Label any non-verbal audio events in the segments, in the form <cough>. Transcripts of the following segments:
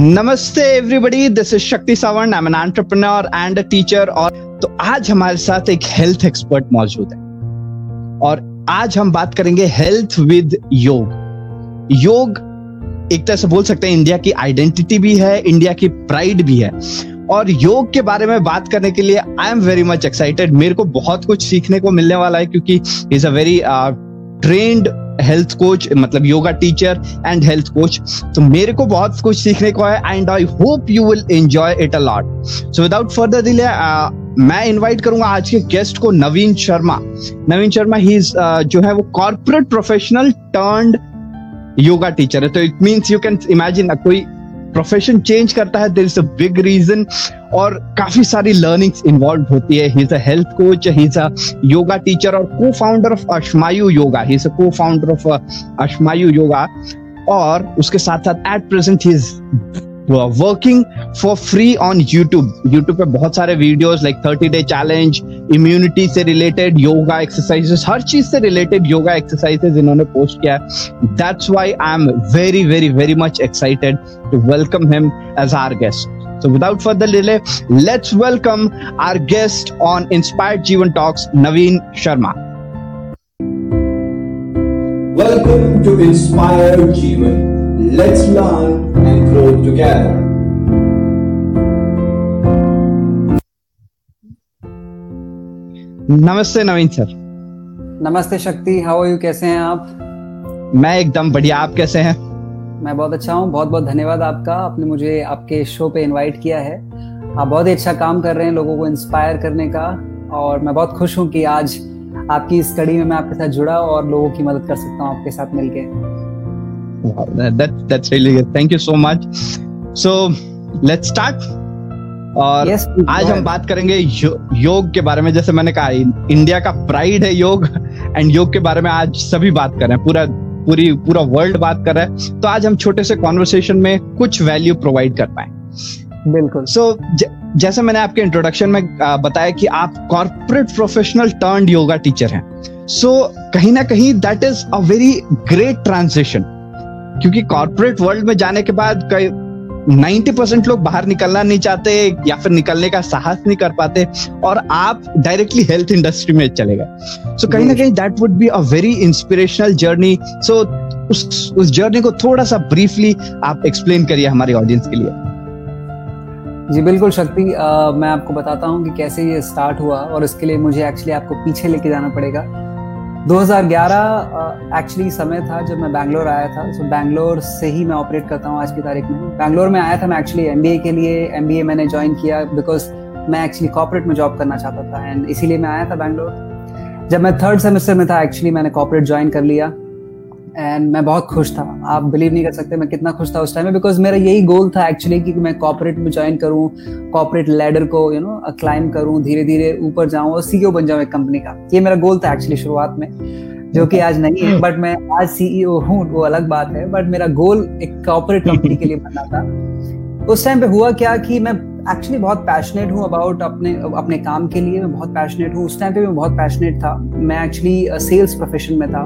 नमस्ते everybody this is Shakti Sawant I am an entrepreneur and a teacher और तो आज हमारे साथ एक हेल्थ एक्सपर्ट मौजूद है। और आज हम बात करेंगे हेल्थ विद योग। योग एक तरह से बोल सकते हैं इंडिया की आइडेंटिटी भी है, इंडिया की प्राइड भी है। और योग के बारे में बात करने के लिए I am very much excited मेरे को बहुत कुछ सीखने को मिलने वाला है क्योंकि is a very trained health coach मतलब yoga teacher and health coach तो मेरे को बहुत कुछ सीखने को है and I hope you will enjoy it a lot so without further delay मैं इनवाइट करूँगा आज के गेस्ट को नवीन शर्मा। नवीन शर्मा ही uh, जो है वो corporate professional turned yoga teacher है। तो it means you can imagine कोई प्रोफेशन चेंज करता है there is a big reason और काफ़ी सारी लर्निंग्स इन्वॉल्व होती है। He is a health coach he is a yoga teacher और co founder of Ashmayu yoga he is a co founder of Ashmayu yoga और उसके साथ साथ at present he is working for free on YouTube YouTube पे बहुत सारे videos like thirty day challenge immunity से related yoga exercises हर चीज़ से रिलेटेड योगा एक्सरसाइजेस इन्होंने पोस्ट किया है that's why I am very very very much excited to welcome him as our guest So without further delay, let's welcome our guest on Inspired Jeevan Talks, Naveen Sharma. Welcome to Inspired Jeevan. Let's learn and grow together. नमस्ते नवीन sir. नमस्ते शक्ति how are you कैसे हैं आप? मैं एकदम बढ़िया आप कैसे हैं? मैं बहुत अच्छा हूँ बहुत बहुत धन्यवाद आपका। आपने मुझे आपके शो पे इनवाइट किया है। आप बहुत ही अच्छा काम कर रहे हैं लोगों को इंस्पायर करने का और मैं बहुत खुश हूँ कि आज आपकी इस कड़ी में मैं आपके साथ जुड़ा और लोगों की मदद कर सकता हूँ आपके साथ मिलके। That, that's really good. Thank you so much. So let's start. और yes, आज हम बात करेंगे यो, योग के बारे में। जैसे मैंने कहा इंडिया का प्राइड है योग एंड योग के बारे में आज सभी बात कर रहे हैं। पूरा पूरी पूरा वर्ल्ड बात कर रहा है। तो आज हम छोटे से कॉन्वर्सेशन में कुछ वैल्यू प्रोवाइड कर पाए। बिल्कुल। सो so, जैसे मैंने आपके इंट्रोडक्शन में बताया कि आप corporate professional turn yoga teacher हैं। सो so, कहीं ना कहीं that is a very great transition क्योंकि कॉर्पोरेट वर्ल्ड में जाने के बाद कई 90 परसेंट लोग बाहर निकलना नहीं चाहते या फिर निकलने का साहस नहीं कर पाते और आप डायरेक्टली हेल्थ इंडस्ट्री में चले गए। सो कहीं ना कहीं that would be a very inspirational journey so उस उस जर्नी को थोड़ा सा ब्रीफली आप एक्सप्लेन करिए हमारी ऑडियंस के लिए। जी बिल्कुल शक्ति। मैं आपको बताता हूँ कि कैसे ये स्टार्ट हुआ और इसके लिए मुझे एक्चुअली आपको पीछे लेके जाना पड़ेगा। 2011 एक्चुअली uh, समय था जब मैं बैंगलोर आया था। सो so, बैंगलोर से ही मैं ऑपरेट करता हूँ आज की तारीख में। बैंगलोर में आया था मैं एक्चुअली एमबीए के लिए। एमबीए मैंने ज्वाइन किया बिकॉज़ मैं एक्चुअली कॉपरेट में जॉब करना चाहता था एंड इसीलिए मैं आया था बैंगलोर। जब मैं थर्ड सेमेस्टर में था एक्चुअली मैंने कॉपरेट ज्वाइन कर लिया। एंड मैं बहुत खुश था। आप बिलीव नहीं कर सकते मैं कितना खुश था उस टाइम में बिकॉज़ मेरा यही गोल था एक्चुअली कि मैं कॉपरेट में ज्वाइन करूँ कॉपरेट लेडर को यू नो क्लाइम करूँ धीरे धीरे ऊपर जाऊँ और सीईओ बन जाऊँ एक कंपनी का। ये मेरा गोल था एक्चुअली शुरुआत में, जो कि आज नहीं है बट मैं आज सीईओ हूँ, वो अलग बात है बट मेरा गोल एक कॉपरेट कंपनी के लिए बनना था। उस टाइम पे हुआ क्या कि मैं एक्चुअली बहुत पैशनेट हूँ अबाउट अपने अपने काम के लिए, मैं बहुत पैशनेट हूँ। उस टाइम पे मैं बहुत पैशनेट था। मैं एक्चुअली सेल्स प्रोफेशन में था।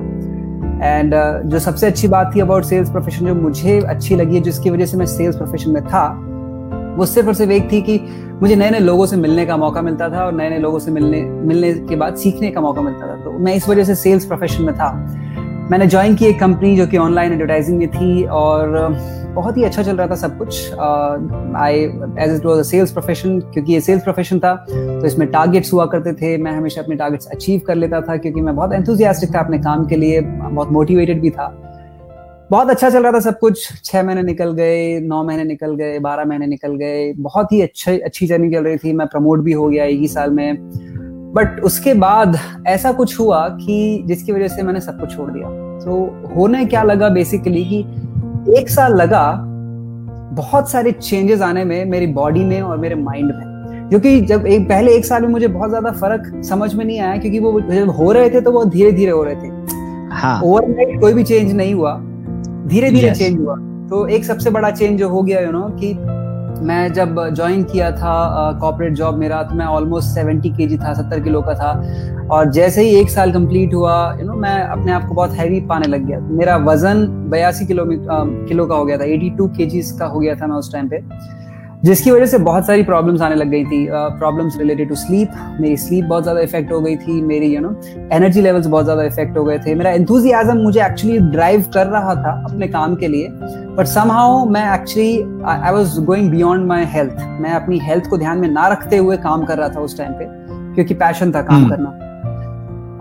एंड uh, जो सबसे अच्छी बात थी अबाउट सेल्स प्रोफेशन जो मुझे अच्छी लगी है जिसकी वजह से मैं सेल्स प्रोफेशन में था वो सिर्फ़ और सिर्फ़ एक थी कि मुझे नए नए लोगों से मिलने का मौका मिलता था और नए नए लोगों से मिलने मिलने के बाद सीखने का मौका मिलता था। तो मैं इस वजह से सेल्स प्रोफेशन में था। मैंने ज्वाइन की एक कंपनी जो कि ऑनलाइन एडवर्टाइजिंग में थी और बहुत ही अच्छा चल रहा था सब कुछ। I as it was sales profession क्योंकि ये सेल्स प्रोफेशन था तो इसमें टारगेट्स हुआ करते थे। मैं हमेशा अपने टारगेट्स अचीव कर लेता था, क्योंकि मैं बहुत एंथुजियास्टिक था अपने काम के लिए, बहुत मोटिवेटेड भी था। बहुत अच्छा चल रहा था सब कुछ। छह महीने निकल गए, नौ महीने निकल गए, बारह महीने निकल गए। बहुत ही अच्छे, अच्छी जर्नी चल रही थी। मैं प्रमोट भी हो गया एक ही साल में। बट उसके बाद ऐसा कुछ हुआ कि जिसकी वजह से मैंने सब कुछ छोड़ दिया। तो होने क्या लगा बेसिकली कि एक साल लगा बहुत सारे चेंजेस आने में मेरी बॉडी में और मेरे माइंड में। क्योंकि जब एक पहले एक साल में मुझे बहुत ज़्यादा फ़र्क समझ में नहीं आया क्योंकि वो जब हो रहे थे तो वो धीरे धीरे हो रहे थे। ओवरनाइट हाँ. ओवरनाइट कोई भी चेंज नहीं हुआ। धीरे धीरे चेंज हुआ। तो एक सबसे बड़ा चेंज जो हो गया यू नो कि मैं जब ज्वाइन किया था कॉपरेट जॉब मेरा तो मैं ऑलमोस्ट सेवेंटी के था, सत्तर किलो का था। और जैसे ही एक साल कंप्लीट हुआ यू नो मैं अपने आप को बहुत हैवी पाने लग गया। मेरा वज़न बयासी किलो किलो का हो गया था एटी टू के हो गया था मैं उस टाइम पे। जिसकी वजह से बहुत सारी प्रॉब्लम्स आने लग गई थी प्रॉब्लम्स रिलेटेड टू स्लीप मेरी स्लीप बहुत ज़्यादा इफ़ेक्ट हो गई थी मेरी यू नो एनर्जी लेवल्स बहुत ज़्यादा इफ़ेक्ट हो गए थे मेरा एंथुजियाज्म मुझे एक्चुअली ड्राइव कर रहा था अपने काम के लिए बट समहाउ मैं actually I was going beyond my health मैं अपनी हेल्थ को ध्यान में ना रखते हुए काम कर रहा था उस टाइम पे क्योंकि पैशन था काम hmm. करना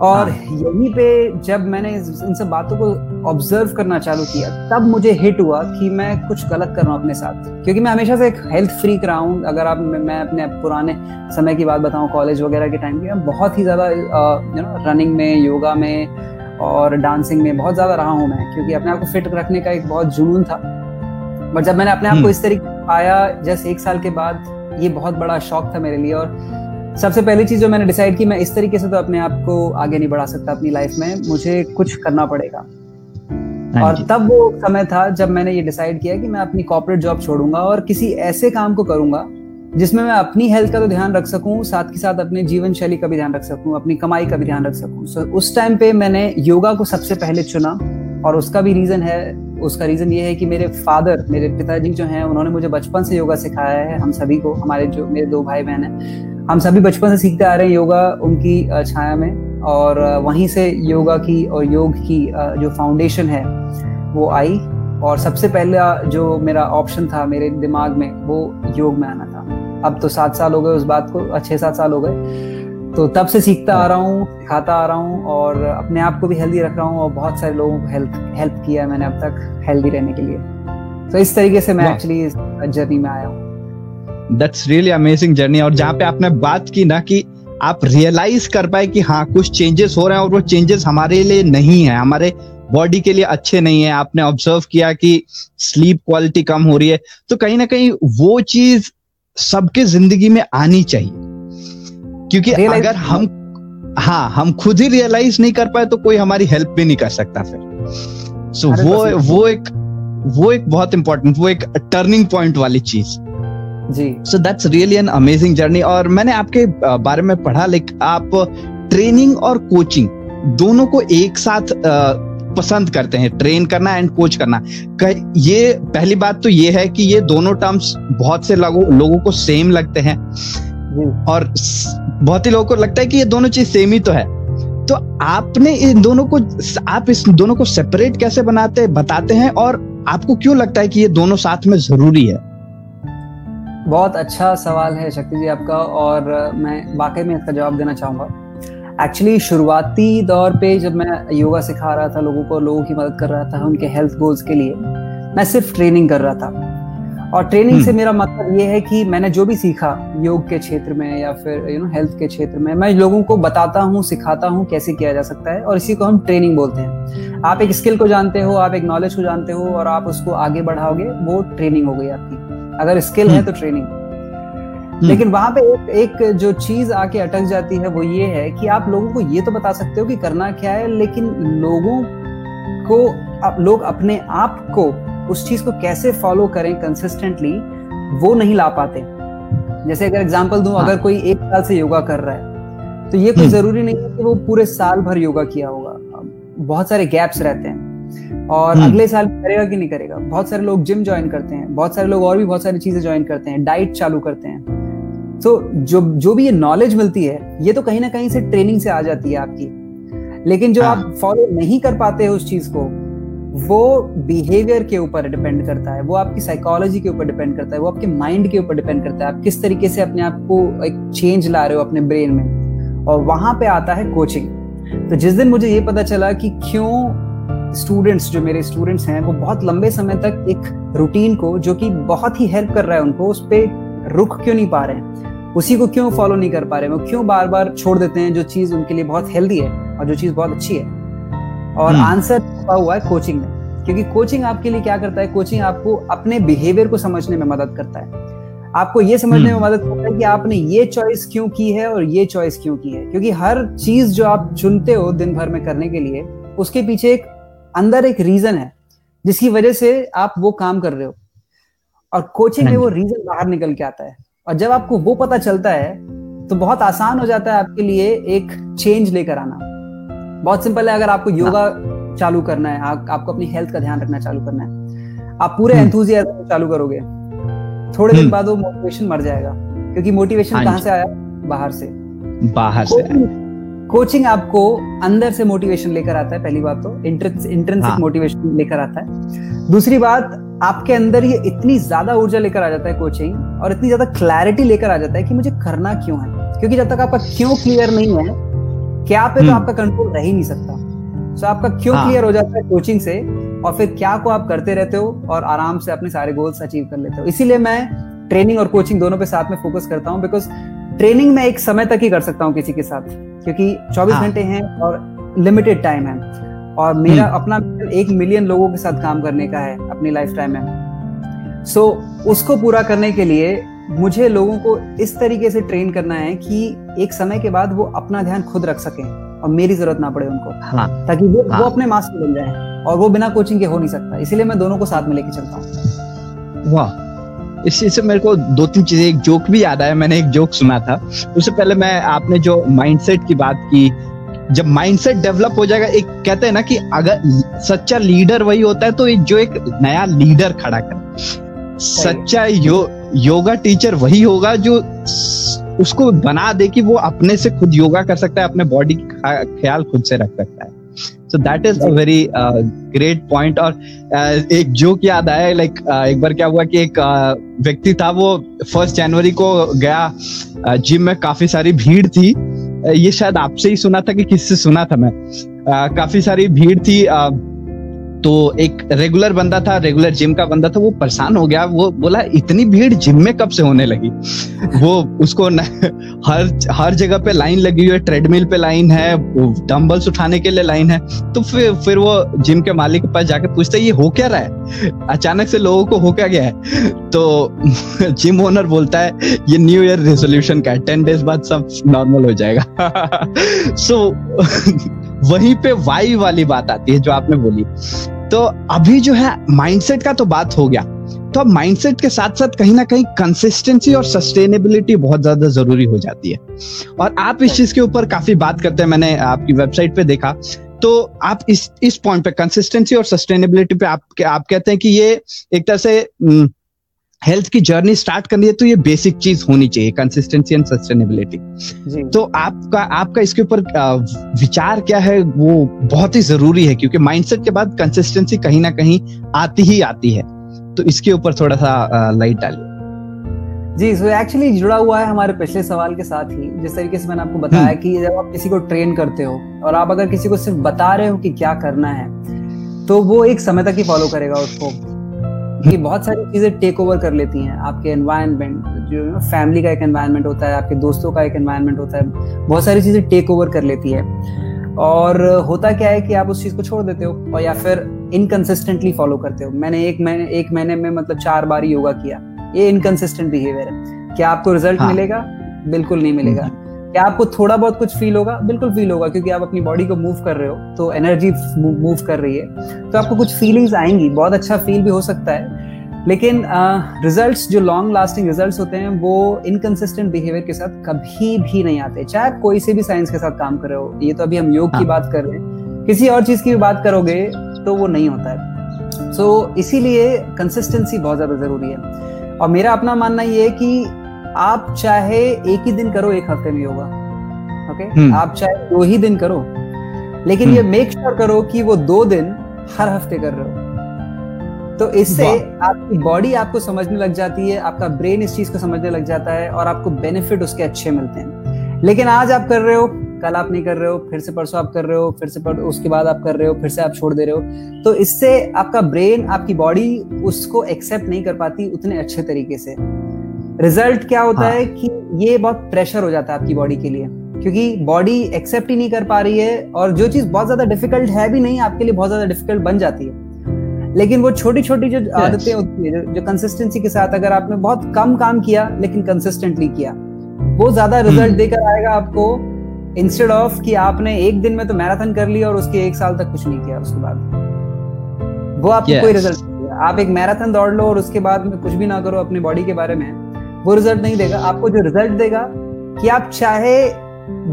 और हाँ. यहीं पे जब मैंने इन सब बातों को ऑब्ज़र्व करना चालू किया तब मुझे हिट हुआ कि मैं कुछ गलत कर रहा हूँ अपने साथ। क्योंकि मैं हमेशा से एक हेल्थ फ्रीक रहा हूँ। अगर आप मैं अपने पुराने समय की बात बताऊँ कॉलेज वगैरह के टाइम की मैं बहुत ही ज़्यादा यू नो रनिंग में योगा में और डांसिंग में बहुत ज़्यादा रहा हूँ मैं। क्योंकि अपने आप को फिट रखने का एक बहुत जुनून था। बट जब मैंने अपने आप को हम्म। इस तरीके पाया जैसे एक साल के बाद ये बहुत बड़ा शौक था मेरे लिए। और सबसे पहली चीज़ जो मैंने डिसाइड की मैं इस तरीके से तो अपने आप को आगे नहीं बढ़ा सकता अपनी लाइफ में मुझे कुछ करना पड़ेगा। और तब वो समय था जब मैंने ये डिसाइड किया कि मैं अपनी कॉर्पोरेट जॉब छोड़ूँगा और किसी ऐसे काम को करूँगा जिसमें मैं अपनी हेल्थ का तो ध्यान रख सकूँ साथ के साथ अपने जीवन शैली का भी ध्यान रख सकूँ अपनी कमाई का भी ध्यान रख सकूँ। सो so, उस टाइम पे मैंने योगा को सबसे पहले चुना और उसका भी रीजन है उसका रीजन ये है कि मेरे फादर मेरे पिताजी जो हैं उन्होंने मुझे बचपन से योगा सिखाया है हम सभी को हमारे जो मेरे दो भाई बहन हैं हम सभी बचपन से सीखते आ रहे हैं योगा उनकी छाया में और वहीं से योगा की और योग की जो फाउंडेशन है वो आई और सबसे पहला जो मेरा ऑप्शन था मेरे दिमाग में वो योग में आना था। अब तो सात साल हो गए उस बात को छह सात साल हो गए। तो तब से सीखता आ रहा हूँ सिखाता आ रहा हूँ और अपने आप को भी हेल्दी रख रहा हूँ और बहुत सारे लोगों को हेल्प हेल्प किया है मैंने अब तक हेल्दी रहने के लिए। तो इस तरीके से मैं एक्चुअली इस जर्नी में आया हूँ। दैट्स रियली अमेजिंग जर्नी और जहाँ पे आपने बात की ना कि आप रियलाइज़ कर पाए कि हाँ कुछ चेंजेस हो रहे हैं और वो चेंजेस हमारे लिए नहीं है। हमारे बॉडी के लिए अच्छे नहीं है। आपने ऑब्ज़र्व किया कि स्लीप क्वालिटी कम हो रही है। तो कहीं ना कहीं वो चीज़ सबके ज़िंदगी में आनी चाहिए। क्योंकि अगर हम हाँ हम खुद ही रियलाइज़ नहीं कर पाए तो कोई हमारी हेल्प भी नहीं कर सकता फिर। सो so, वो वो एक वो एक बहुत इंपॉर्टेंट वो एक टर्निंग पॉइंट वाली चीज़। जी। So that's really an amazing journey और मैंने आपके बारे में पढ़ा लाइक आप ट्रेनिंग और कोचिंग दोनों को एक साथ पसंद करते हैं ट्रेन करना एंड कोच करना। ये पहली बात तो ये है कि ये दोनों टर्म्स बहुत से लोगों लोगों को सेम लगते हैं। और बहुत ही लोगों को लगता है कि ये दोनों चीज़ सेम ही तो है। तो आपने इन दोनों को आप इस दोनों को सेपरेट कैसे बनाते बताते हैं और आपको क्यों लगता है कि ये दोनों साथ में ज़रूरी है? बहुत अच्छा सवाल है शक्ति जी आपका और मैं वाकई में इसका जवाब देना चाहूँगा। एक्चुअली शुरुआती दौर पे जब मैं योगा सिखा रहा था लोगों को लोगों की मदद कर रहा था उनके हेल्थ गोल्स के लिए मैं सिर्फ़ ट्रेनिंग कर रहा था। और ट्रेनिंग से हम्म। मेरा मतलब ये है कि मैंने जो भी सीखा योग के क्षेत्र में या फिर यू नो हेल्थ के क्षेत्र में मैं लोगों को बताता हूँ सिखाता हूँ कैसे किया जा सकता है और इसी को हम ट्रेनिंग बोलते हैं। आप एक स्किल को जानते हो आप एक नॉलेज को जानते हो और आप उसको आगे बढ़ाओगे वो ट्रेनिंग हो गई आपकी। अगर स्किल है हम्म। तो ट्रेनिंग हम्म। लेकिन वहाँ पे एक, एक जो चीज़ आके अटक जाती है वो ये है कि आप लोगों को ये तो बता सकते हो कि करना क्या है लेकिन लोगों को आप लोग अपने आप को उस चीज़ को कैसे फॉलो करें कंसिस्टेंटली वो नहीं ला पाते जैसे अगर एग्ज़ाम्पल दू हाँ. अगर कोई एक साल से योगा कर रहा है तो ये कोई हम्म। ज़रूरी नहीं है कि वो पूरे साल भर योगा किया होगा बहुत सारे गैप्स रहते हैं और हम्म। अगले साल करेगा कि नहीं करेगा? बहुत सारे लोग जिम ज्वाइन करते हैं बहुत सारे लोग और भी बहुत सारी चीज़ें ज्वाइन करते हैं डाइट चालू करते हैं। तो जो जो भी ये नॉलेज मिलती है ये तो कहीं ना कहीं से ट्रेनिंग से आ जाती है आपकी। लेकिन जो हाँ. आप फॉलो नहीं कर पाते हो उस चीज़ को वो बिहेवियर के ऊपर डिपेंड करता है वो आपकी साइकोलॉजी के ऊपर डिपेंड करता है वो आपके माइंड के ऊपर डिपेंड करता है। आप किस तरीके से अपने आप को एक चेंज ला रहे हो अपने ब्रेन में? और वहाँ पे आता है कोचिंग तो जिस दिन मुझे ये पता चला कि क्यों स्टूडेंट्स जो मेरे स्टूडेंट्स हैं वो बहुत लंबे समय तक एक रूटीन को जो कि बहुत ही हेल्प कर रहा है उनको उस पर रुक क्यों नहीं पा रहे हैं? उसी को क्यों फॉलो नहीं कर पा रहे हैं? वो क्यों बार बार छोड़ देते हैं जो चीज़ उनके लिए बहुत हेल्दी है और जो चीज़ बहुत अच्छी है? और आंसर हम्म। छुपा हुआ है कोचिंग में क्योंकि कोचिंग आपके लिए क्या करता है? कोचिंग आपको अपने बिहेवियर को समझने में मदद करता है। आपको ये समझने में हम्म। मदद करता है कि आपने ये चॉइस क्यों की है और ये चॉइस क्यों की है? क्योंकि हर चीज़ जो आप चुनते हो दिन भर में करने के लिए उसके पीछे एक अंदर एक रीजन है जिसकी वजह से आप वो काम कर रहे हो। और कोचिंग में हाँ वो रीजन बाहर निकल के आता है। और जब आपको वो पता चलता है तो बहुत आसान हो जाता है आपके लिए एक चेंज लेकर आना। बहुत सिंपल है अगर आपको योगा चालू करना है आप, आपको अपनी हेल्थ का ध्यान रखना चालू करना है। आप पूरे हम्म। एंथुजियाज्म चालू करोगे। थोड़े दिन हम्म। बाद वो मोटिवेशन मर जाएगा क्योंकि मोटिवेशन हाँ कहाँ से आया? बाहर से। बाहर से कोचिंग आपको अंदर से मोटिवेशन लेकर आता है पहली बात तो इंट्रेंसिक हाँ। मोटिवेशन लेकर आता है दूसरी बात आपके अंदर ये इतनी ज़्यादा ऊर्जा लेकर आ जाता है कोचिंग और इतनी ज़्यादा क्लैरिटी लेकर आ जाता है कि मुझे करना क्यों है क्योंकि जब तक आपका क्यों क्लियर नहीं है क्या पे तो हम्म। आपका कंट्रोल रह ही नहीं सकता सो so, आपका क्यों हाँ। क्लियर हो जाता है कोचिंग से और फिर क्या को आप करते रहते हो और आराम से अपने सारे गोल्स अचीव कर लेते हो इसीलिए मैं ट्रेनिंग और कोचिंग दोनों पे साथ में फोकस करता हूँ बिकॉज़ ट्रेनिंग में एक समय तक ही कर सकता हूँ किसी के साथ क्योंकि 24 हाँ। घंटे हैं और लिमिटेड टाइम है। और मेरा अपना एक मिलियन लोगों के साथ काम करने का है अपनी लाइफ टाइम में। सो so, उसको पूरा करने के लिए मुझे लोगों को इस तरीके से ट्रेन करना है कि एक समय के बाद वो अपना ध्यान खुद रख सकें और मेरी ज़रूरत ना पड़े उनको हाँ। ताकि वो हाँ। वो अपने मास्टर बन जाए और वो बिना कोचिंग के हो नहीं सकता। इसीलिए मैं दोनों को साथ में लेके चलता हूँ। वाह। इस चीज़ से मेरे को दो तीन चीज़ें एक जोक भी याद आया मैंने एक जोक सुना था। उससे पहले मैं आपने जो माइंडसेट की बात की जब माइंडसेट डेवलप हो जाएगा एक कहते हैं ना कि अगर सच्चा लीडर वही होता है तो एक जो एक नया लीडर खड़ा कर। सच्चा यो, योगा टीचर वही होगा जो उसको बना दे कि वो अपने से खुद योगा कर सकता है अपने बॉडी का ख्याल खुद से रख सकता है। So that is a very great point और uh, एक जोक याद आया लाइक like, uh, एक बार क्या हुआ कि एक uh, व्यक्ति था वो फ़र्स्ट जनवरी को गया जिम में काफ़ी सारी भीड़ थी। Uh, ये शायद आपसे ही सुना था कि किससे सुना था मैं। Uh, काफ़ी सारी भीड़ थी uh, तो एक रेगुलर बंदा था रेगुलर जिम का बंदा था वो परेशान हो गया। वो बोला इतनी भीड़ जिम में कब से होने लगी? <laughs> वो उसको न, <laughs> हर हर जगह पे लाइन लगी हुई है ट्रेडमिल पे लाइन है डंबल्स उठाने के लिए लाइन है। तो फिर फिर वो जिम के मालिक के पास जाकर पूछता है ये हो क्या रहा है? <laughs> अचानक से लोगों को हो क्या गया है? तो जिम ओनर बोलता है ये न्यू ईयर रेजोल्यूशन का है टेन डेज़ बाद सब नॉर्मल हो जाएगा. सो वहीं पे वाई वाली बात आती है जो आपने बोली। तो अभी जो है माइंडसेट का तो बात हो गया। तो अब माइंडसेट के साथ साथ कहीं ना कहीं कंसिस्टेंसी और सस्टेनेबिलिटी बहुत ज़्यादा ज़रूरी हो जाती है। और आप इस चीज़ के ऊपर काफ़ी बात करते हैं मैंने आपकी वेबसाइट पे देखा। तो आप इस इस पॉइंट पे कंसिस्टेंसी और सस्टेनेबिलिटी पे आप आप कहते हैं कि ये एक तरह से हेल्थ की जर्नी स्टार्ट करनी है तो ये बेसिक चीज़ होनी चाहिए कंसिस्टेंसी एंड सस्टेनेबिलिटी तो आपका आपका इसके ऊपर विचार क्या है वो बहुत ही ज़रूरी है क्योंकि माइंडसेट के बाद कंसिस्टेंसी कहीं ना कहीं आती ही आती है। तो इसके ऊपर थोड़ा सा लाइट डालिए। जी सो एक्चुअली जुड़ा हुआ है हमारे पिछले सवाल के साथ ही जिस तरीके से मैंने आपको बताया कि जब आप किसी को ट्रेन करते हो और आप अगर किसी को सिर्फ़ बता रहे हो कि क्या करना है तो वो एक समय तक ही फॉलो करेगा उसको। कि बहुत सारी चीज़ें टेक ओवर कर लेती हैं आपके एनवायरनमेंट जो फैमिली का एक एनवायरनमेंट होता है आपके दोस्तों का एक एनवायरनमेंट होता है बहुत सारी चीज़ें टेक ओवर कर लेती है। और होता क्या है कि आप उस चीज़ को छोड़ देते हो और या फिर इनकन्सिस्टेंटली फॉलो करते हो। मैंने एक महीने एक महीने में मतलब चार बार योगा किया। ये इनकन्सिस्टेंट बिहेवियर है। क्या आपको रिज़ल्ट हाँ। मिलेगा? बिल्कुल नहीं मिलेगा। क्या आपको थोड़ा बहुत कुछ फील होगा? बिल्कुल फील होगा क्योंकि आप अपनी बॉडी को मूव कर रहे हो तो एनर्जी मूव कर रही है। तो आपको कुछ फीलिंग्स आएँगी बहुत अच्छा फील भी हो सकता है। लेकिन रिजल्ट्स जो लॉन्ग लास्टिंग रिजल्ट्स होते हैं वो इनकन्सिस्टेंट बिहेवियर के साथ कभी भी नहीं आते। चाहे आप कोई से भी साइंस के साथ काम कर रहे हो ये तो अभी हम योग की हाँ। बात कर रहे हैं। किसी और चीज़ की भी बात करोगे तो वो नहीं होता है। सो so, इसीलिए कंसिस्टेंसी बहुत ज़्यादा ज़रूरी है। और मेरा अपना मानना ये है कि आप चाहे एक ही दिन करो एक हफ़्ते में योगा ओके हम्म। आप चाहे दो ही दिन करो लेकिन ये मेक श्योर करो कि वो दो दिन हर हफ़्ते कर रहे हो। तो इससे आपकी बॉडी आपको समझने लग जाती है आपका ब्रेन इस चीज़ को समझने लग जाता है और आपको बेनिफिट उसके अच्छे मिलते हैं। लेकिन आज आप कर रहे हो कल आप नहीं कर रहे हो फिर से परसों आप कर रहे हो फिर से पर, उसके बाद आप कर रहे हो फिर से आप छोड़ दे रहे हो तो इससे आपका ब्रेन आपकी बॉडी उसको एक्सेप्ट नहीं कर पाती उतने अच्छे तरीके से। रिज़ल्ट क्या होता हाँ। है कि ये बहुत प्रेशर हो जाता है आपकी बॉडी के लिए क्योंकि बॉडी एक्सेप्ट ही नहीं कर पा रही है और जो चीज़ बहुत ज़्यादा डिफ़िकल्ट है भी नहीं आपके लिए बहुत ज़्यादा डिफ़िकल्ट बन जाती है लेकिन वो छोटी छोटी जो आदतें होती है जो, कंसिस्टेंसी के साथ अगर आपने बहुत कम काम किया लेकिन कंसिस्टेंटली किया वो ज़्यादा रिज़ल्ट हम्म। देकर आएगा आपको इंस्टेड ऑफ़ कि आपने एक दिन में तो मैराथन कर लिया और उसके एक साल तक कुछ नहीं किया उसके बाद वो आपको Yes. कोई रिज़ल्ट आप एक मैराथन दौड़ लो और उसके बाद में कुछ भी ना करो अपनी बॉडी के बारे में वो रिज़ल्ट नहीं देगा आपको जो रिज़ल्ट देगा कि आप चाहे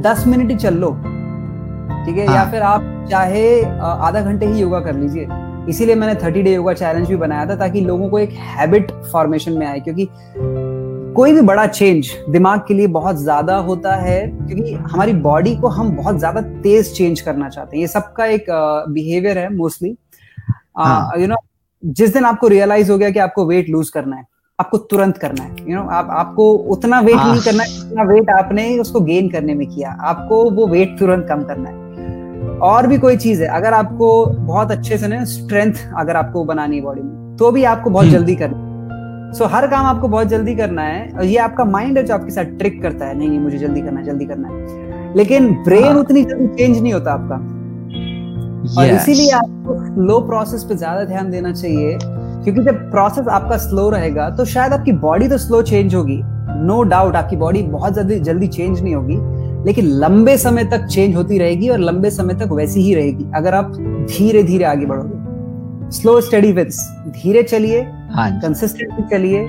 दस मिनट ही चल लो ठीक है हाँ. या फिर आप चाहे आधा घंटे ही योगा कर लीजिए। इसीलिए मैंने थर्टी डे योगा चैलेंज भी बनाया था ताकि लोगों को एक हैबिट फॉर्मेशन में आए क्योंकि कोई भी बड़ा चेंज दिमाग के लिए बहुत ज़्यादा होता है क्योंकि हमारी बॉडी को हम बहुत ज़्यादा तेज चेंज करना चाहते हैं। ये सबका एक बिहेवियर है मोस्टली यू नो जिस दिन आपको रियलाइज़ हो गया कि आपको वेट लूज करना है आपको तुरंत करना है यू you नो know, आप आपको उतना वेट नहीं करना है जितना वेट आपने उसको गेन करने में किया आपको वो वेट तुरंत कम करना है और भी कोई चीज़ है अगर आपको बहुत अच्छे से ना स्ट्रेंथ अगर आपको बनानी है बॉडी में तो भी आपको बहुत हम्म। जल्दी करना है सो so, हर काम आपको बहुत जल्दी करना है और ये आपका माइंड है जो आपके साथ ट्रिक करता है नहीं नहीं मुझे जल्दी करना है जल्दी करना है लेकिन ब्रेन हाँ. उतनी जल्दी चेंज नहीं होता आपका yes. और इसीलिए आपको स्लो प्रोसेस पे ज़्यादा ध्यान देना चाहिए क्योंकि जब प्रोसेस आपका स्लो रहेगा तो शायद आपकी बॉडी तो स्लो चेंज होगी। नो no डाउट आपकी बॉडी बहुत जल्दी जल्दी चेंज नहीं होगी लेकिन लंबे समय तक चेंज होती रहेगी और लंबे समय तक वैसी ही रहेगी अगर आप धीरे धीरे आगे बढ़ोगे। स्लो स्टडी विंस धीरे चलिए कंसिस्टेंटली हाँ चलिए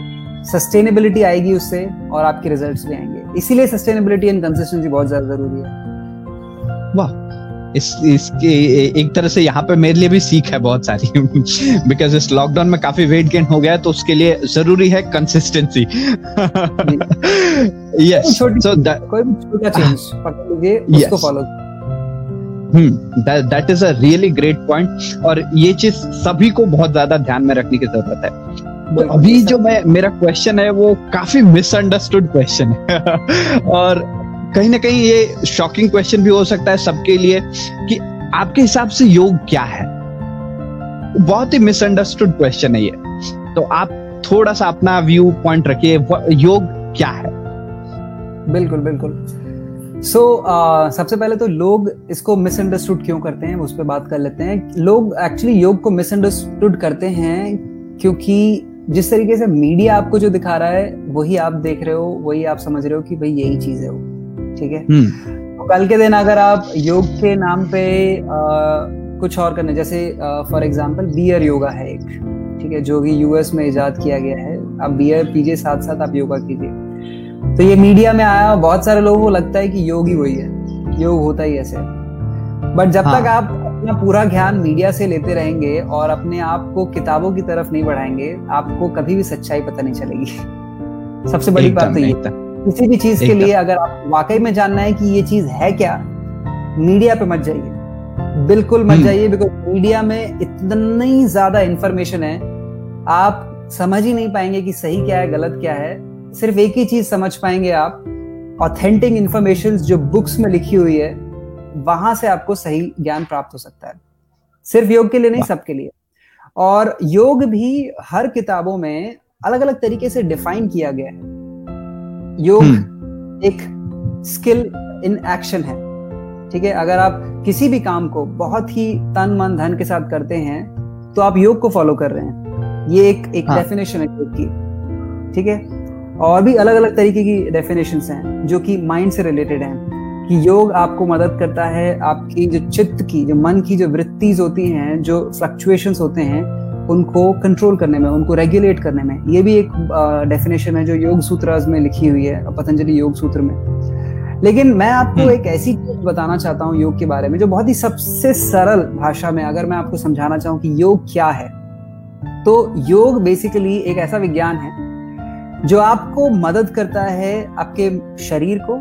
सस्टेनेबिलिटी आएगी उससे और आपके रिजल्ट्स भी आएँगे। इसीलिए सस्टेनेबिलिटी एंड कंसिस्टेंसी बहुत ज़्यादा ज़रूरी है। वाह। इस इसके एक तरह से यहाँ पे मेरे लिए भी सीख है बहुत सारी। <laughs> बिकॉज़ इस लॉकडाउन में काफ़ी वेट गेन हो गया तो उसके लिए ज़रूरी है कंसिस्टेंसी यस सो कोई छोटा चेंज <laughs> पकड़ लीजिए उसको follow that is a really great point और ये चीज़ सभी को बहुत ज़्यादा ध्यान में रखने की ज़रूरत है। तो अभी जो मैं मेरा क्वेश्चन है वो काफ़ी मिसअंडरस्टूड क्वेश्चन है। <laughs> और कहीं ना कहीं ये शॉकिंग क्वेश्चन भी हो सकता है सबके लिए कि आपके हिसाब से योग क्या है? बहुत ही मिसअंडरस्टूड क्वेश्चन है ये। तो आप थोड़ा सा अपना व्यू पॉइंट रखिए योग क्या है? बिल्कुल बिल्कुल। सो so, uh, सबसे पहले तो लोग इसको मिसअंडरस्टूड क्यों करते हैं? उस पर बात कर लेते हैं। लोग एक्चुअली योग को मिसअंडरस्टूड करते हैं क्योंकि जिस तरीके से मीडिया आपको जो दिखा रहा है वही आप देख रहे हो वही आप समझ रहे हो कि भाई यही चीज़ है वो। ठीक है? हम्म। तो कल के दिन अगर आप योग के नाम पे आ, कुछ और करने जैसे फॉर एग्ज़ाम्पल बियर योगा है एक ठीक है जो कि यूएस में इजाद किया गया है। आप बियर पीजिए साथ साथ आप योगा कीजिए। तो ये मीडिया में आया बहुत सारे लोगों को लगता है कि योग ही वही है। योग होता ही ऐसे बट जब हाँ. तक आप अपना पूरा ध्यान मीडिया से लेते रहेंगे और अपने आप को किताबों की तरफ़ नहीं बढ़ाएँगे आपको कभी भी सच्चाई पता नहीं चलेगी। सबसे बड़ी बात तो ये किसी भी चीज़ के लिए अगर आप वाकई में जानना है कि ये चीज़ है क्या मीडिया पे मत जाइए। बिल्कुल मत हम्म। जाइए बिकॉज़ मीडिया में इतनी ज़्यादा इंफॉर्मेशन है आप समझ ही नहीं पाएँगे कि सही क्या है गलत क्या है। सिर्फ़ एक ही चीज़ समझ पाएँगे आप ऑथेंटिक इंफॉर्मेशन जो बुक्स में लिखी हुई है वहाँ से आपको सही ज्ञान प्राप्त हो सकता है। सिर्फ़ योग के लिए नहीं सबके लिए। और योग भी हर किताबों में अलग अलग तरीके से डिफाइन किया गया है। योग हम्म। एक स्किल इन एक्शन है। ठीक है? अगर आप किसी भी काम को बहुत ही तन मन धन के साथ करते हैं तो आप योग को फॉलो कर रहे हैं। ये एक एक डेफिनेशन हाँ. है योग की। ठीक है? और भी अलग अलग तरीके की डेफिनेशन हैं जो कि माइंड से रिलेटेड हैं। कि योग आपको मदद करता है आपकी जो चित्त की जो मन की जो वृत्तिज होती हैं जो फ्लक्चुएशंस होते हैं उनको कंट्रोल करने में उनको रेगुलेट करने में। ये भी एक डेफिनेशन है जो योग सूत्र में लिखी हुई है पतंजलि योग सूत्र में। लेकिन मैं आपको हम्म। एक ऐसी चीज़ बताना चाहता हूँ योग के बारे में जो बहुत ही सबसे सरल भाषा में अगर मैं आपको समझाना चाहूँ कि योग क्या है। तो योग बेसिकली एक ऐसा विज्ञान है जो आपको मदद करता है आपके शरीर को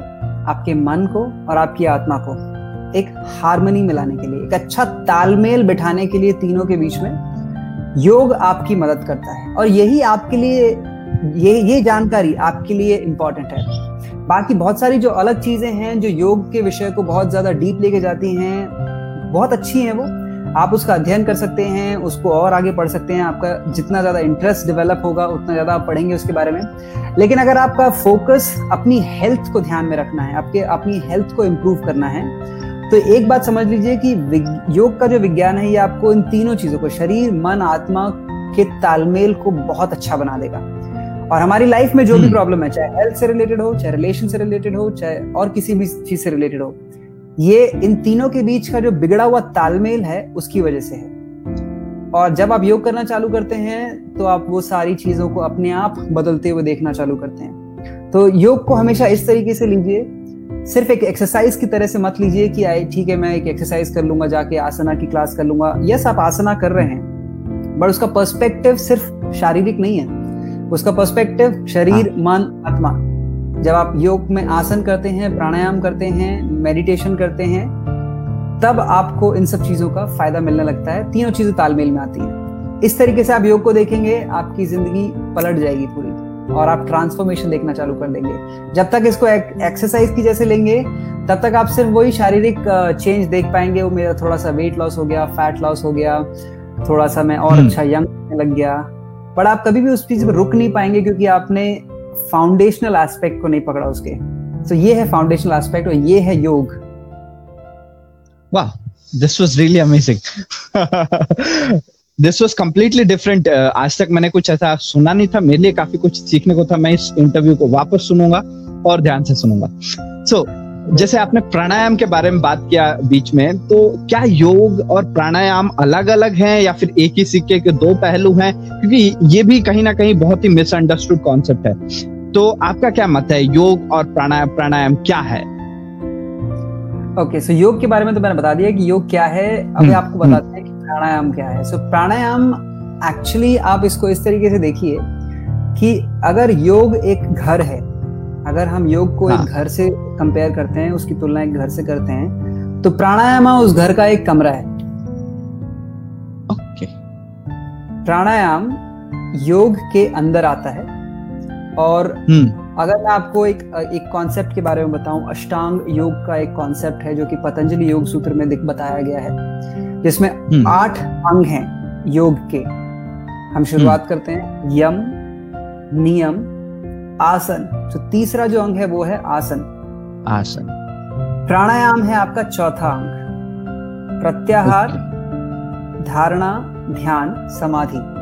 आपके मन को और आपकी आत्मा को एक हारमोनी मिलाने के लिए एक अच्छा तालमेल बिठाने के लिए तीनों के बीच में। योग आपकी मदद करता है। और यही आपके लिए, ये ये जानकारी आपके लिए इम्पोर्टेंट है। बाकी बहुत सारी जो अलग चीज़ें हैं, जो योग के विषय को बहुत ज़्यादा डीप लेके जाती हैं, बहुत अच्छी हैं वो। आप उसका अध्ययन कर सकते हैं, उसको और आगे पढ़ सकते हैं। आपका जितना ज़्यादा इंटरेस्ट डेवलप होगा, उतना ज़्यादा आप पढ़ेंगे उसके बारे में। लेकिन अगर आपका फोकस अपनी हेल्थ को ध्यान में रखना है, आपके, अपनी हेल्थ को इम्प्रूव करना है तो एक बात समझ लीजिए कि योग का जो विज्ञान है ये आपको इन तीनों चीज़ों को शरीर मन आत्मा के तालमेल को बहुत अच्छा बना देगा। और हमारी लाइफ में जो भी प्रॉब्लम हम्म। है चाहे हेल्थ से रिलेटेड हो चाहे रिलेशन से रिलेटेड हो चाहे और किसी भी चीज़ से रिलेटेड हो ये इन तीनों के बीच का जो बिगड़ा हुआ तालमेल है उसकी वजह से है। और जब आप योग करना चालू करते हैं तो आप वो सारी चीज़ों को अपने आप बदलते हुए देखना चालू करते हैं। तो योग को हमेशा इस तरीके से लीजिए सिर्फ़ एक एक्सरसाइज की तरह से मत लीजिए कि आई ठीक है मैं एक एक्सरसाइज कर लूँगा जाके आसना की क्लास कर लूँगा। यस आप आसना कर रहे हैं बट उसका पर्सपेक्टिव सिर्फ़ शारीरिक नहीं है। उसका पर्सपेक्टिव शरीर हाँ. मन आत्मा। जब आप योग में आसन करते हैं प्राणायाम करते हैं मेडिटेशन करते हैं तब आपको इन सब चीज़ों का फ़ायदा मिलने लगता है। तीनों चीज़ें तालमेल में आती हैं। इस तरीके से आप योग को देखेंगे आपकी ज़िंदगी पलट जाएगी पूरी। और आप ट्रांसफॉर्मेशन देखना चालू कर देंगे। जब तक इसको एक्सरसाइज की जैसे लेंगे तब तक आप सिर्फ़ वही शारीरिक चेंज देख पाएँगे। वो मेरा थोड़ा सा वेट लॉस हो गया फैट लॉस हो गया थोड़ा सा मैं और हम्म। अच्छा यंग लग गया। पर आप कभी भी उस चीज़ पर रुक नहीं पाएँगे क्योंकि आपने फाउंडेशनल एस्पेक्ट को नहीं पकड़ा उसके। तो ये है फाउंडेशनल एस्पेक्ट और ये है योग। वाह this was really amazing this was completely different आज तक मैंने कुछ ऐसा सुना नहीं था। मेरे लिए काफ़ी कुछ सीखने को था। मैं इस इंटरव्यू को वापस सुनूँगा और ध्यान से सुनूँगा। सो so, जैसे आपने प्राणायाम के बारे में बात किया बीच में तो क्या योग और प्राणायाम अलग अलग हैं या फिर एक ही सिक्के के दो पहलू हैं? क्योंकि ये भी कहीं ना कहीं बहुत ही मिसअंडरस्टूड कॉन्सेप्ट है। तो आपका क्या मत है? योग और प्राणायाम प्राणायाम क्या है? ओके okay, सो so योग के बारे में तो मैंने बता दिया कि योग क्या है। अभी हम्म, आपको बताते हैं प्राणायाम क्या है सो so, प्राणायाम एक्चुअली आप इसको इस तरीके से देखिए कि अगर योग एक घर है अगर हम योग को हाँ. एक घर से कंपेयर करते हैं उसकी तुलना एक घर से करते हैं तो प्राणायाम उस घर का एक कमरा है ओके प्राणायाम योग के अंदर आता है और हम्म। अगर मैं आपको एक एक कॉन्सेप्ट के बारे में बताऊँ अष्टांग योग का एक कॉन्सेप्ट है जो कि पतंजलि योग सूत्र में बताया गया है जिसमें हम्म। आठ अंग हैं योग के। हम शुरुआत हम्म। करते हैं। यम नियम आसन। तो तीसरा जो अंग है वो है आसन। आसन। प्राणायाम है आपका चौथा अंग। प्रत्याहार धारणा ध्यान समाधि।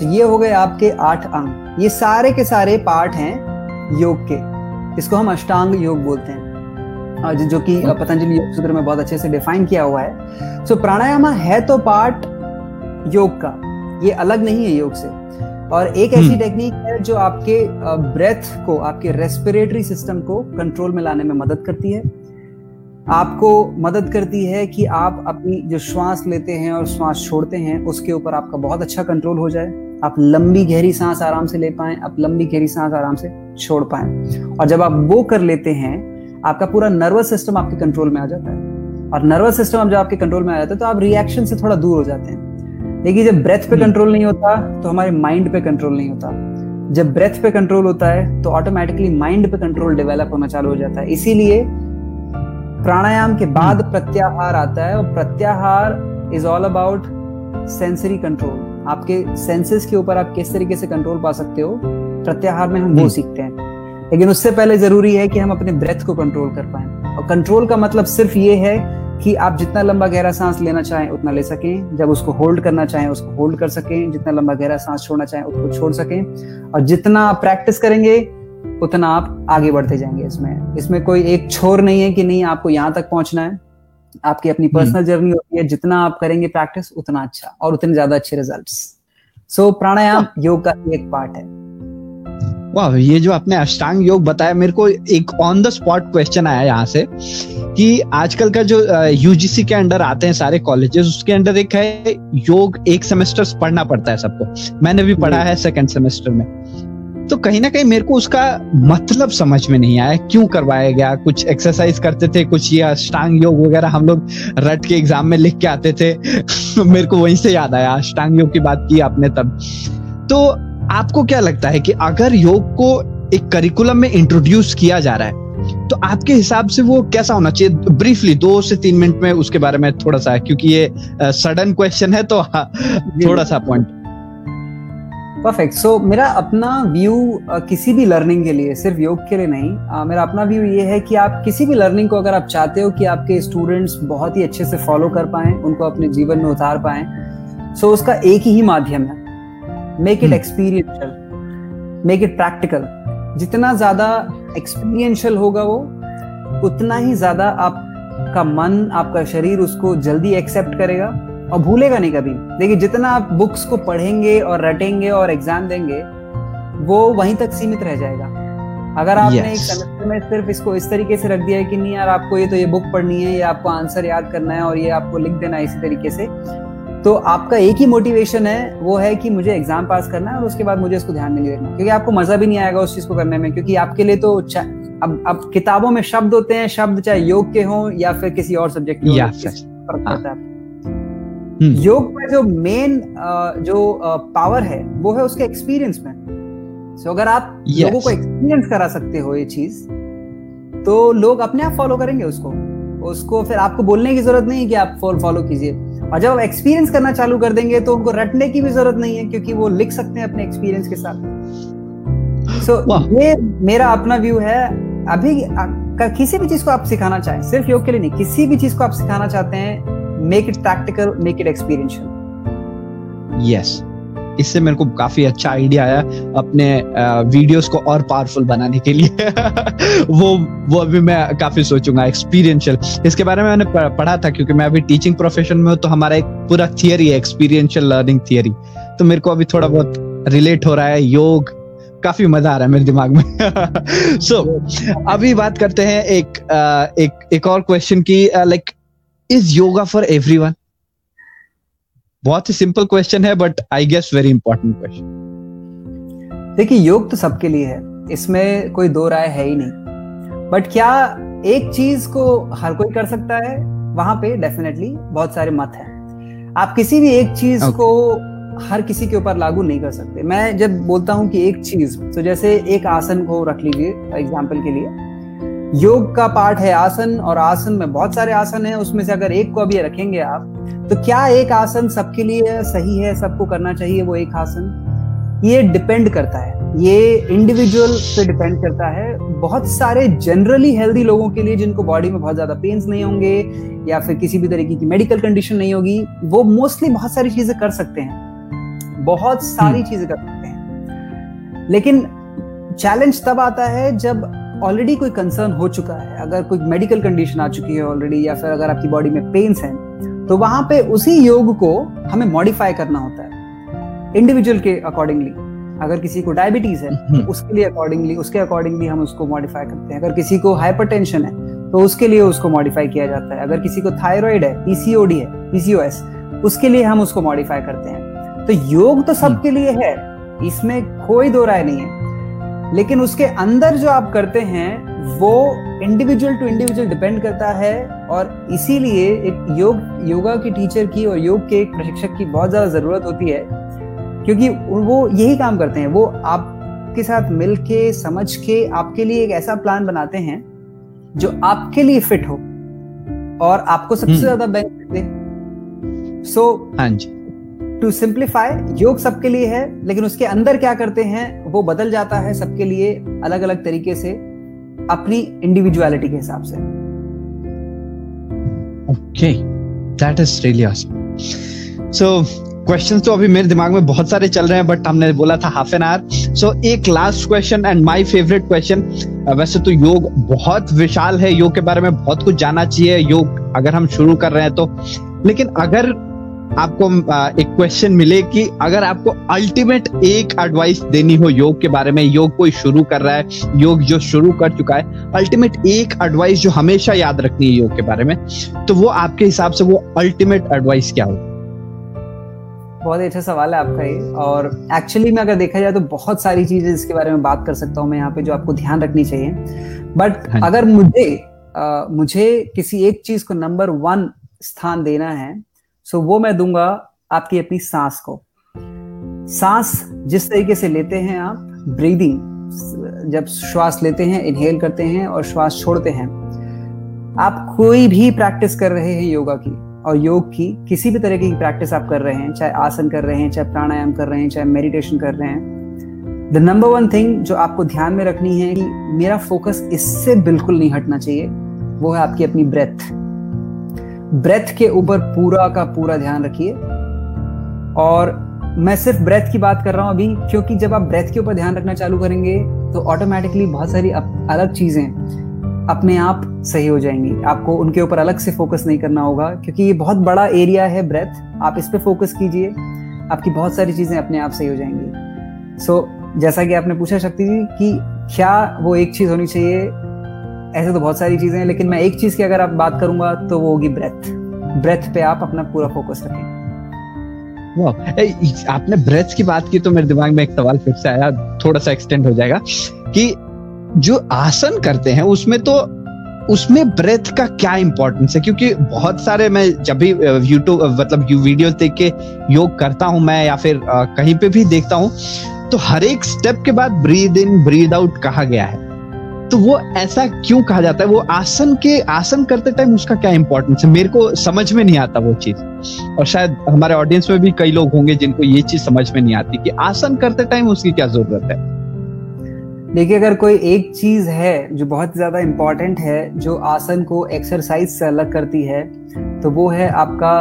तो ये हो गए आपके आठ अंग। ये सारे के सारे पार्ट हैं योग के। इसको हम अष्टांग योग बोलते हैं। जो कि पतंजलि योग सूत्र में बहुत अच्छे से डिफाइन किया हुआ है। सो so, प्राणायाम है तो पार्ट योग का ये अलग नहीं है योग से। और एक ऐसी टेक्निक हम्म। है जो आपके ब्रेथ को आपके रेस्पिरेटरी सिस्टम को कंट्रोल में लाने में मदद करती है। आपको मदद करती है कि आप अपनी जो श्वास लेते हैं और श्वास छोड़ते हैं उसके ऊपर आपका बहुत अच्छा कंट्रोल हो जाए। आप लंबी गहरी सांस आराम से ले पाए आप लंबी गहरी सांस आराम से छोड़ पाए। और जब आप वो कर लेते हैं आपका पूरा नर्वस सिस्टम आपके कंट्रोल में आ जाता है और नर्वस सिस्टम जब आपके कंट्रोल में आ जाता है तो आप रिएक्शन से थोड़ा दूर हो जाते हैं लेकिन जब ब्रेथ पे कंट्रोल हम्म। नहीं होता तो हमारे माइंड पे कंट्रोल नहीं होता जब ब्रेथ पे कंट्रोल होता है तो ऑटोमेटिकली माइंड पे कंट्रोल डेवलप होना चालू हो जाता है इसीलिए प्राणायाम के बाद हम्म। प्रत्याहार आता है और pratyahara is all about sensory control आपके सेंसेस के ऊपर आप किस तरीके से कंट्रोल पा सकते हो प्रत्याहार में हम वो हम्म। सीखते हैं लेकिन उससे पहले ज़रूरी है कि हम अपने ब्रेथ को कंट्रोल कर पाए। और कंट्रोल का मतलब सिर्फ़ ये है कि आप जितना लंबा गहरा सांस लेना चाहें उतना ले सकें। जब उसको होल्ड करना चाहें उसको होल्ड कर सकें। जितना लंबा गहरा सांस छोड़ना चाहें उसको छोड़ सकें। और जितना आप प्रैक्टिस करेंगे उतना आप आगे बढ़ते जाएँगे इसमें। इसमें कोई एक छोर नहीं है कि नहीं आपको यहाँ तक पहुँचना है। आपकी अपनी पर्सनल हम्म। जर्नी होती है। जितना आप करेंगे प्रैक्टिस उतना अच्छा और उतने ज़्यादा अच्छे रिज़ल्ट सो so, प्राणायाम योग का एक पार्ट है। वाह ये जो आपने अष्टांग योग बताया मेरे को एक ऑन द स्पॉट क्वेश्चन आया यहाँ से कि आजकल का जो यूजीसी के अंडर आते हैं सारे कॉलेजेस उसके अंडर एक है योग एक सेमेस्टर पढ़ना पड़ता है सबको। मैंने भी पढ़ा है सेकंड सेमेस्टर में। तो कहीं ना कहीं मेरे को उसका मतलब समझ में नहीं आया क्यों करवाया गया कुछ एक्सरसाइज करते थे कुछ ये अष्टांग योग वगैरह हम लोग रट के एग्ज़ाम में लिख के आते थे। <laughs> मेरे को वहीं से याद आया अष्टांग योग की बात की आपने तब। तो आपको क्या लगता है कि अगर योग को एक करिकुलम में इंट्रोड्यूस किया जा रहा है तो आपके हिसाब से वो कैसा होना चाहिए? ब्रीफली दो से तीन मिनट में उसके बारे में थोड़ा सा क्योंकि ये सडन uh, क्वेश्चन है तो हाँ, थोड़ा सा पॉइंट परफेक्ट सो मेरा अपना व्यू किसी भी लर्निंग के लिए सिर्फ़ योग के लिए नहीं uh, मेरा अपना व्यू ये है कि आप किसी भी लर्निंग को अगर आप चाहते हो कि आपके स्टूडेंट्स बहुत ही अच्छे से फॉलो कर पाए उनको अपने जीवन में उतार पाए सो so उसका एक ही माध्यम है। Make it experiential make it practical जितना ज़्यादा एक्सपीरियंशियल होगा वो उतना ही ज़्यादा आपका मन आपका शरीर उसको जल्दी एक्सेप्ट करेगा और भूलेगा नहीं कभी। देखिए जितना आप बुक्स को पढ़ेंगे और रटेंगे और एग्ज़ाम देंगे वो वहीं तक सीमित रह जाएगा। अगर आपने yes. एक सेमेस्टर में सिर्फ़ इसको इस तरीके से रख दिया है कि नहीं यार आपको ये तो ये बुक पढ़नी है ये आपको आंसर याद करना है और ये आपको लिख देना है इसी तरीके से तो आपका एक ही मोटिवेशन है वो है कि मुझे एग्ज़ाम पास करना है और उसके बाद मुझे इसको ध्यान में नहीं रखना। क्योंकि आपको मज़ा भी नहीं आएगा उस चीज़ को करने में क्योंकि आपके लिए तो अब अब किताबों में शब्द होते हैं शब्द चाहे योग के हों या फिर किसी और सब्जेक्ट के हों हम्म। योग का जो मेन जो पावर है वो है उसके एक्सपीरियंस में। सो so, अगर आप yes. लोगों को एक्सपीरियंस करा सकते हो ये चीज़ तो लोग अपने आप फॉलो करेंगे उसको। उसको फिर आपको बोलने की ज़रूरत नहीं है कि आप फॉलो कीजिए। और जब आप एक्सपीरियंस करना चालू कर देंगे तो उनको रटने की भी ज़रूरत नहीं है क्योंकि वो लिख सकते हैं अपने एक्सपीरियंस के साथ। सो so, ये मेरा अपना व्यू है। अभी किसी भी चीज़ को आप सिखाना चाहें सिर्फ़ योग के लिए नहीं किसी भी चीज़ को आप सिखाना चाहते हैं make it practical make it experiential yes इससे मेरे को काफ़ी अच्छा आइडिया आया अपने वीडियोस को और पावरफुल बनाने के लिए। <laughs> वो वो अभी मैं काफ़ी सोचूँगा एक्सपीरियंशियल इसके बारे में मैंने पढ़ा था क्योंकि मैं अभी टीचिंग प्रोफेशन में हूँ तो हमारा एक पूरा थियरी है एक्सपीरियंशियल लर्निंग थियरी तो मेरे को अभी थोड़ा बहुत रिलेट हो रहा है योग काफ़ी मज़ा आ रहा है मेरे दिमाग में। सो <laughs> so, अभी बात करते हैं एक एक एक और क्वेश्चन की like is yoga for everyone बहुत ही सिंपल क्वेश्चन है but I guess very important question देखिए योग तो सबके लिए है। इसमें कोई दो राय है ही नहीं। बट क्या एक चीज़ को हर कोई कर सकता है? वहाँ पे डेफिनेटली बहुत सारे मत हैं। आप किसी भी एक चीज़ okay. को हर किसी के ऊपर लागू नहीं कर सकते। मैं जब बोलता हूँ कि एक चीज़ तो जैसे एक आसन को रख लीजिए एग्ज़ाम्पल के लिए। योग का पार्ट है आसन और आसन में बहुत सारे आसन है। उसमें से अगर एक को अभी रखेंगे आप तो क्या एक आसन सबके लिए सही है सबको करना चाहिए वो एक आसन? ये डिपेंड करता है। ये इंडिविजुअल पे डिपेंड करता है। बहुत सारे जनरली हेल्दी लोगों के लिए जिनको बॉडी में बहुत ज़्यादा पेन्स नहीं होंगे या फिर किसी भी तरीके की मेडिकल कंडीशन नहीं होगी वो मोस्टली बहुत सारी चीज़ें कर सकते हैं। बहुत सारी हम्म। चीज़ें कर सकते हैं। लेकिन चैलेंज तब आता है जब ऑलरेडी कोई कंसर्न हो चुका है। अगर कोई मेडिकल कंडीशन आ चुकी है ऑलरेडी या फिर अगर आपकी बॉडी में पेन्स हैं तो वहाँ पे उसी योग को हमें मॉडिफाई करना होता है इंडिविजुअल के अकॉर्डिंगली अगर किसी को डायबिटीज़ है तो हम्म। उसके लिए अकॉर्डिंगली उसके अकॉर्डिंगली हम उसको मॉडिफाई करते हैं। अगर किसी को हाइपरटेंशन है तो उसके लिए उसको मॉडिफाई किया जाता है। अगर किसी को थायराइड है पीसीओडी है पीसीओएस उसके लिए हम उसको मॉडिफाई करते हैं। तो योग तो सबके लिए है इसमें कोई दो राय नहीं है। लेकिन उसके अंदर जो आप करते हैं वो इंडिविजुअल टू इंडिविजुअल डिपेंड करता है और इसीलिए एक योग योगा की टीचर की और योग के एक प्रशिक्षक की बहुत ज़्यादा ज़रूरत होती है। क्योंकि वो यही काम करते हैं। वो आपके साथ मिल के समझ के आपके लिए एक ऐसा प्लान बनाते हैं जो आपके लिए फिट हो और आपको सबसे हम्म। ज़्यादा बेनिफिट दे। सो टू सिंप्लीफाई योग सबके लिए है लेकिन उसके अंदर क्या करते हैं वो बदल जाता है सबके लिए अलग अलग तरीके से। अपनी इंडिविजुअलिटी के हिसाब से। Okay that is really awesome so questions तो अभी मेरे दिमाग में बहुत सारे चल रहे हैं बट हमने बोला था हाफ़ एन आवर सो एक last question and my favourite question वैसे तो योग बहुत विशाल है, योग के बारे में बहुत कुछ जानना चाहिए, योग अगर हम शुरू कर रहे हैं तो। लेकिन अगर आपको एक क्वेश्चन मिले कि अगर आपको अल्टीमेट एक एडवाइस देनी हो योग के बारे में योग कोई शुरू कर रहा है योग जो शुरू कर चुका है अल्टीमेट एक एडवाइस जो हमेशा याद रखनी है योग के बारे में तो वो आपके हिसाब से वो अल्टीमेट एडवाइस क्या हो बहुत अच्छा सवाल है आपका ये। और एक्चुअली में अगर देखा जाए तो बहुत सारी चीज़ें इसके बारे में बात कर सकता हूँ मैं यहाँ पे जो आपको ध्यान रखनी चाहिए। बट हाँ अगर मुझे आ, मुझे किसी एक चीज़ को नंबर वन स्थान देना है सो वो मैं दूँगा आपकी अपनी सांस को। सांस जिस तरीके से लेते हैं आप ब्रीदिंग जब श्वास लेते हैं इनहेल करते हैं और श्वास छोड़ते हैं, आप कोई भी प्रैक्टिस कर रहे हैं योगा की और योग की, किसी भी तरह की प्रैक्टिस आप कर रहे हैं, चाहे आसन कर रहे हैं, चाहे प्राणायाम कर रहे हैं, चाहे मेडिटेशन कर रहे हैं द नंबर वन थिंग जो आपको ध्यान में रखनी है कि मेरा फोकस इससे बिल्कुल नहीं हटना चाहिए, वो है आपकी अपनी ब्रेथ ब्रेथ के ऊपर पूरा का पूरा ध्यान रखिए। और मैं सिर्फ़ ब्रेथ की बात कर रहा हूँ अभी क्योंकि जब आप ब्रेथ के ऊपर ध्यान रखना चालू करेंगे तो ऑटोमेटिकली बहुत सारी अलग चीज़ें अपने आप सही हो जाएँगी। आपको उनके ऊपर अलग से फोकस नहीं करना होगा क्योंकि ये बहुत बड़ा एरिया है ब्रेथ आप इस पर फोकस कीजिए आपकी बहुत सारी चीज़ें अपने आप सही हो जाएँगी। सो so, जैसा कि आपने पूछा शक्ति जी कि क्या वो एक चीज़ होनी चाहिए ऐसे तो बहुत सारी चीज़ें हैं, लेकिन मैं एक चीज़ की अगर आप बात करूँगा तो वो होगी ब्रेथ ब्रेथ पे आप अपना पूरा फोकस रखें. आपने ब्रेथ की बात की तो मेरे दिमाग में एक सवाल फिर से आया थोड़ा सा एक्सटेंड हो जाएगा, कि जो आसन करते हैं, उसमें तो उसमें ब्रेथ का क्या इंपॉर्टेंस है? क्योंकि बहुत सारे मैं जब भी यूट्यूब मतलब वीडियो देख के योग करता हूँ मैं, या फिर कहीं पे भी देखता हूँ तो हर एक स्टेप के बाद ब्रीद इन ब्रीद आउट कहा गया है। तो वो ऐसा क्यों कहा जाता है? वो आसन के आसन करते टाइम उसका क्या इंपॉर्टेंस है? मेरे को समझ में नहीं आता वो चीज़। और शायद हमारे ऑडियंस में भी कई लोग होंगे जिनको ये चीज़ समझ में नहीं आती कि आसन करते टाइम उसकी क्या ज़रूरत है? देखिए अगर कोई एक चीज़ है जो बहुत ज़्यादा इंपॉर्टेंट है जो आसन को एक्सरसाइज से अलग करती है तो वो है आपका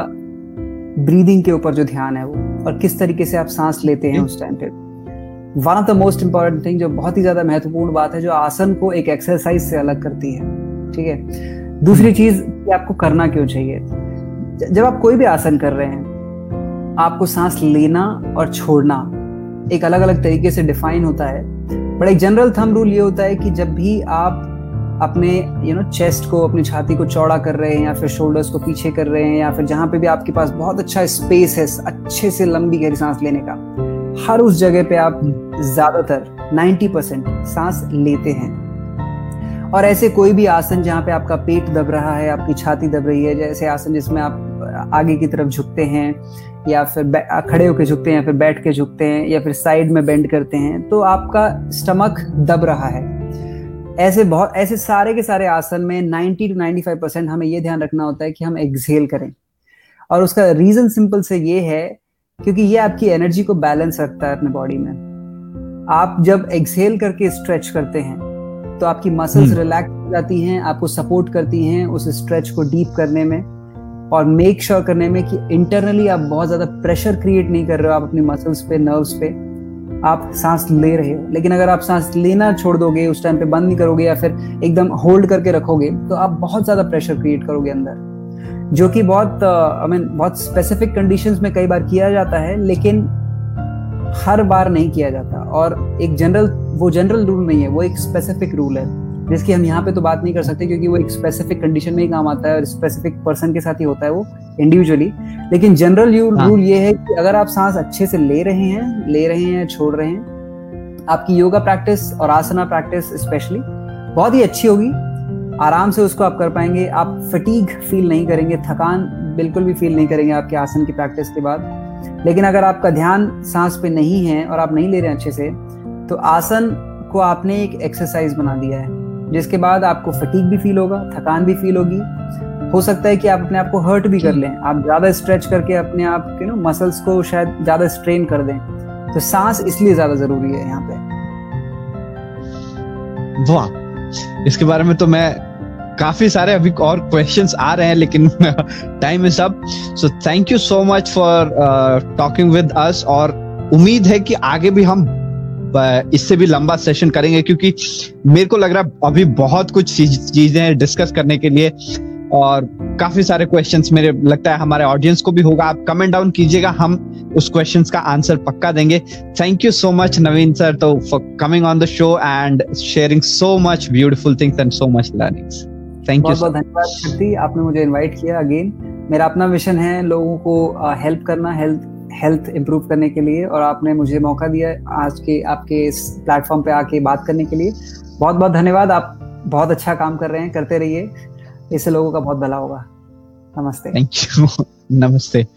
ब्रीदिंग के ऊपर जो ध्यान है वो। और किस तरीके से आप सांस लेते हैं उस टाइम पे? One of the most important thing जो बहुत ही ज़्यादा महत्वपूर्ण बात है जो आसन को एक एक्सरसाइज से अलग करती है ठीक है? दूसरी हम्म। चीज़ कि आपको करना क्यों चाहिए? जब आप कोई भी आसन कर रहे हैं आपको सांस लेना और छोड़ना एक अलग अलग तरीके से डिफाइन होता है। बट एक जनरल थम रूल ये होता है कि जब भी आप अपने यू नो चेस्ट को अपनी छाती को चौड़ा कर रहे हैं या फिर शोल्डर्स को पीछे कर रहे हैं या फिर जहाँ पे भी आपके पास बहुत अच्छा स्पेस है अच्छे से लंबी गहरी सांस लेने का हर उस जगह पे आप ज़्यादातर 90 परसेंट सांस लेते हैं। और ऐसे कोई भी आसन जहाँ पे आपका पेट दब रहा है, आपकी छाती दब रही है, जैसे आसन जिसमें आप आगे की तरफ़ झुकते हैं या फिर खड़े होकर झुकते हैं या फिर बैठ के झुकते हैं या फिर साइड में बेंड करते हैं तो आपका स्टमक दब रहा है। ऐसे बहुत, ऐसे सारे के सारे आसन में 90 टू 95 परसेंट हमें ये ध्यान रखना होता है कि हम एक्सेल करें। और उसका रीजन सिंपल से ये है क्योंकि ये आपकी एनर्जी को बैलेंस रखता है अपने बॉडी में। आप जब एक्सेल करके स्ट्रेच करते हैं तो आपकी मसल्स रिलैक्स हम्म। हो जाती हैं आपको सपोर्ट करती हैं उस स्ट्रेच को डीप करने में और मेक श्योर sure करने में कि इंटरनली आप बहुत ज़्यादा प्रेशर क्रिएट नहीं कर रहे हो आप अपनी मसल्स पे नर्व्स पे। आप सांस ले रहे हो। लेकिन अगर आप सांस लेना छोड़ दोगे उस टाइम पे बंद नहीं करोगे या फिर एकदम होल्ड करके रखोगे तो आप बहुत ज़्यादा प्रेशर क्रिएट करोगे अंदर। जो कि बहुत आई मीन बहुत स्पेसिफिक कंडीशंस में कई बार किया जाता है लेकिन हर बार नहीं किया जाता। और एक जनरल वो जनरल रूल नहीं है वो एक स्पेसिफिक रूल है जिसकी हम यहाँ पे तो बात नहीं कर सकते क्योंकि वो एक स्पेसिफिक कंडीशन में ही काम आता है और स्पेसिफिक पर्सन के साथ ही होता है वो इंडिविजुअली लेकिन जनरल हाँ. रूल ये है कि अगर आप सांस अच्छे से ले रहे हैं ले रहे हैं छोड़ रहे हैं आपकी योगा प्रैक्टिस और आसना प्रैक्टिस स्पेशली बहुत ही अच्छी होगी। आराम से उसको आप कर पाएँगे। आप फटीग फील नहीं करेंगे, थकान बिल्कुल भी फील नहीं करेंगे आपके आसन की प्रैक्टिस के बाद। लेकिन अगर आपका ध्यान सांस पे नहीं है और आप नहीं ले रहे हैं अच्छे से तो आसन को आपने एक एक्सरसाइज बना दिया है, जिसके बाद आपको फटीक भी फील होगा, थकान भी फील होगी। हो सकता है कि आप अपने आप को हर्ट भी कर लें। आप ज़्यादा स्ट्रेच करके अपने आप के नो मसल्स को शायद ज़्यादा स्ट्रेन कर दें। तो सांस इसलिए ज़्यादा ज़रूरी है यहाँ पे। वाह। इसके बारे में तो मैं काफ़ी सारे अभी और क्वेश्चंस आ रहे हैं, लेकिन time is up so thank you so much for talking with us और उम्मीद है कि आगे भी हम इससे भी लंबा सेशन करेंगे, क्योंकि मेरे को लग रहा है अभी बहुत कुछ चीज़ें डिस्कस करने के लिए और काफ़ी सारे क्वेश्चंस मेरे लगता है हमारे ऑडियंस को भी होगा। आप कमेंट डाउन कीजिएगा हम उस क्वेश्चंस का आंसर पक्का देंगे। Thank you so much Naveen sir तो for coming on the show and sharing so much beautiful things and so much learnings thank you धन्यवाद शक्ति आपने मुझे इनवाइट किया अगेन मेरा अपना मिशन है लोगों को हेल्प uh, करना हेल्थ हेल्थ इंप्रूव करने के लिए और आपने मुझे मौका दिया आज के आपके इस प्लेटफॉर्म पे आके बात करने के लिए। बहुत बहुत धन्यवाद आप बहुत अच्छा काम कर रहे हैं करते रहिए। इससे लोगों का बहुत भला होगा। नमस्ते। थैंक यू <laughs> नमस्ते।